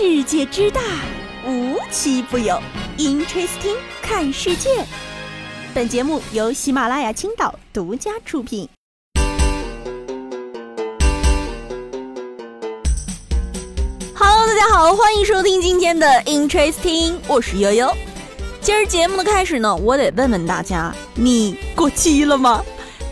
世界之大，无奇不有。Interesting，看世界。本节目由喜马拉雅青岛独家出品。Hello，大家好，欢迎收听今天的 Interesting，我是悠悠。今儿节目的开始呢，我得问问大家，你过期了吗？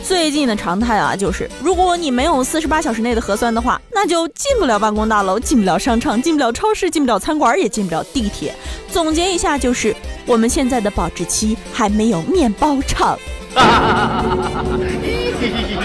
最近的常态啊，就是如果你没有四十八小时内的核酸的话，那就进不了办公大楼，进不了商场，进不了超市，进不了餐馆，也进不了地铁。总结一下，就是我们现在的保质期还没有面包厂。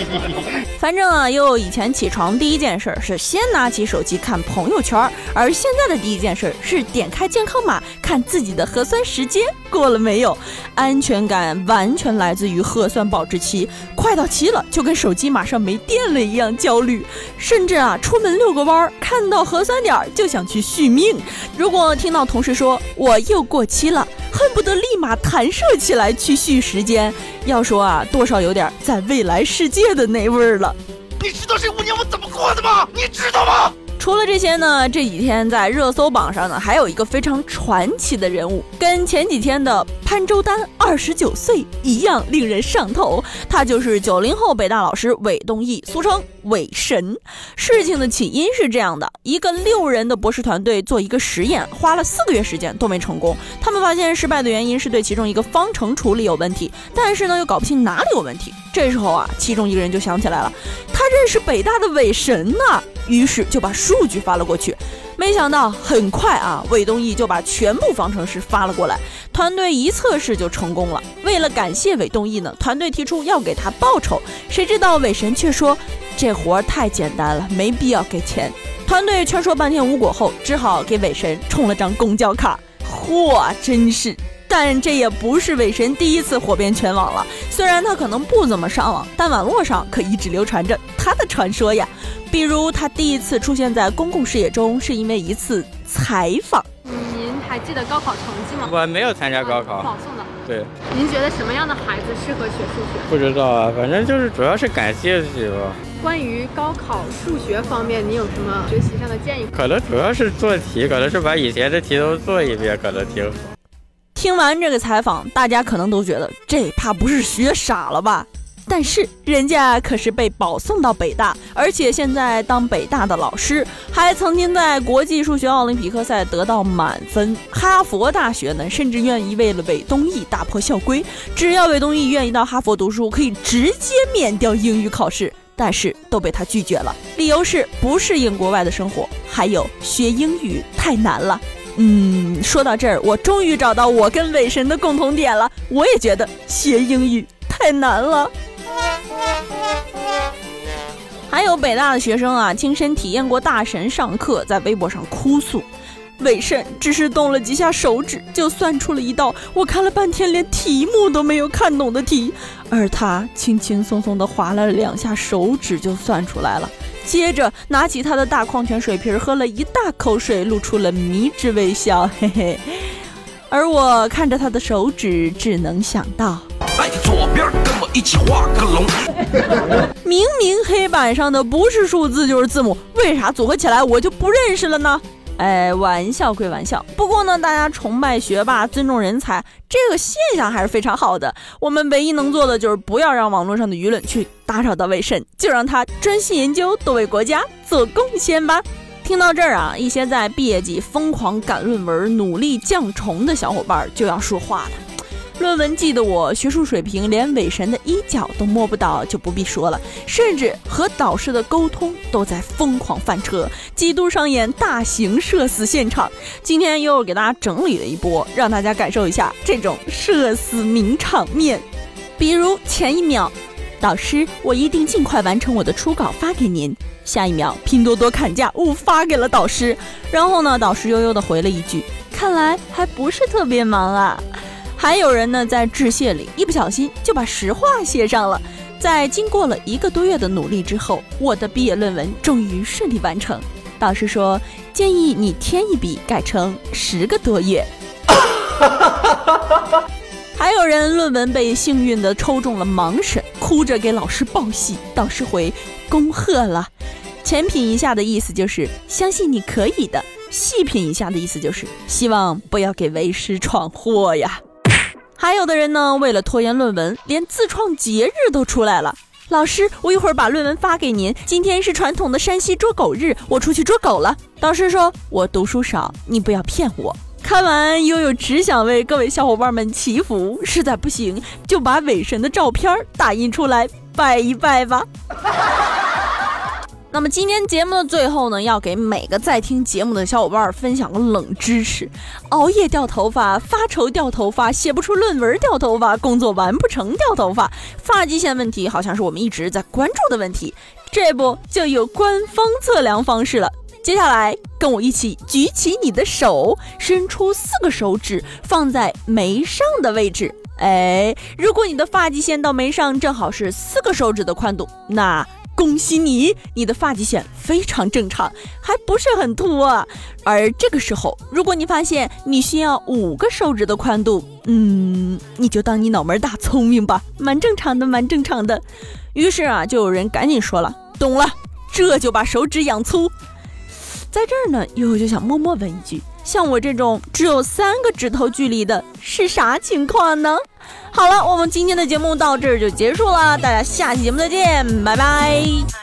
反正啊，悠悠以前起床第一件事是先拿起手机看朋友圈，而现在的第一件事是点开健康码看自己的核酸时间过了没有。安全感完全来自于核酸保质期，快到期了就跟手机马上没电了一样焦虑，甚至啊出门遛个弯儿看到核酸点就想去续命。如果听到同事说我又过期了，恨不得立马弹射起来去续时间。要说啊，多少有点在未来世界的那味儿了。你知道这五年我怎么过的吗？你知道吗？除了这些呢，这几天在热搜榜上呢，还有一个非常传奇的人物，跟前几天的潘周丹二十九岁一样令人上头。他就是九零后北大老师韦东奕，俗称韦神。事情的起因是这样的：一个六人的博士团队做一个实验，花了四个月时间都没成功。他们发现失败的原因是对其中一个方程处理有问题，但是呢又搞不清哪里有问题。这时候啊，其中一个人就想起来了，他认识北大的韦神呢。于是就把数据发了过去，没想到很快啊，韦东奕就把全部方程式发了过来，团队一测试就成功了。为了感谢韦东奕呢，团队提出要给他报酬，谁知道韦神却说这活太简单了，没必要给钱。团队劝说半天无果后，只好给韦神充了张公交卡。嚯，真是！但这也不是韦神第一次火遍全网了。虽然他可能不怎么上网，但网络上可一直流传着他的传说呀。比如他第一次出现在公共视野中，是因为一次采访。您还记得高考成绩吗？我没有参加高考，保送的。对。您觉得什么样的孩子适合学数学？不知道啊，反正就是主要是感兴趣吧。关于高考数学方面，你有什么学习上的建议？可能主要是做题，可能是把以前的题都做一遍，可能挺好。听完这个采访，大家可能都觉得这怕不是学傻了吧？但是人家可是被保送到北大，而且现在当北大的老师，还曾经在国际数学奥林匹克赛得到满分。哈佛大学呢，甚至愿意为了韦东奕打破校规，只要韦东奕愿意到哈佛读书，可以直接免掉英语考试，但是都被他拒绝了，理由是不适应国外的生活，还有学英语太难了。嗯，说到这儿，我终于找到我跟韦神的共同点了。我也觉得学英语太难了。还有北大的学生啊，亲身体验过大神上课，在微博上哭诉：伟神只是动了几下手指，就算出了一道我看了半天连题目都没有看懂的题，而他轻轻松松地划了两下手指就算出来了。接着拿起他的大矿泉水瓶，喝了一大口水，露出了迷之微笑，嘿嘿。而我看着他的手指，只能想到：哎，左边我一起画个龙。明明黑板上的不是数字就是字母，为啥组合起来我就不认识了呢？哎，玩笑归玩笑，不过呢，大家崇拜学霸、尊重人才，这个现象还是非常好的。我们唯一能做的就是不要让网络上的舆论去打扰到魏神，就让他专心研究，多为国家做贡献吧。听到这儿啊，一些在毕业季疯狂赶论文、努力降重的小伙伴就要说话了。论文季的我，学术水平连伪神的衣角都摸不到，就不必说了。甚至和导师的沟通都在疯狂翻车，几度上演大型社死现场。今天又给大家整理了一波，让大家感受一下这种社死名场面。比如前一秒，导师，我一定尽快完成我的初稿发给您。下一秒，拼多多砍价，误发给了导师。然后呢，导师悠悠的回了一句：“看来还不是特别忙啊。”还有人呢，在致谢里一不小心就把实话写上了。在经过了一个多月的努力之后，我的毕业论文终于顺利完成。导师说，建议你添一笔，改成十个多月。还有人论文被幸运的抽中了盲审，哭着给老师报喜。导师回：恭贺了。浅品一下的意思就是相信你可以的，细品一下的意思就是希望不要给为师闯祸呀。还有的人呢，为了拖延论文，连自创节日都出来了。老师，我一会儿把论文发给您。今天是传统的山西捉狗日，我出去捉狗了。导师说我读书少，你不要骗我。看完悠悠只想为各位小伙伴们祈福，实在不行就把伪神的照片打印出来拜一拜吧。那么今天节目的最后呢，要给每个在听节目的小伙伴分享个冷知识：熬夜掉头发、发愁掉头发、写不出论文掉头发、工作完不成掉头发，发际线问题好像是我们一直在关注的问题。这不就有官方测量方式了？接下来跟我一起举起你的手，伸出四个手指放在眉上的位置。哎，如果你的发际线到眉上正好是四个手指的宽度，那。恭喜你，你的发际线非常正常，还不是很秃啊。而这个时候，如果你发现你需要五个手指的宽度，嗯，你就当你脑门大聪明吧，蛮正常的，蛮正常的。于是啊，就有人赶紧说了，懂了，这就把手指养粗。在这儿呢，悠悠就想默默问一句：像我这种只有三个指头距离的，是啥情况呢？好了，我们今天的节目到这儿就结束了，大家下期节目再见，拜拜。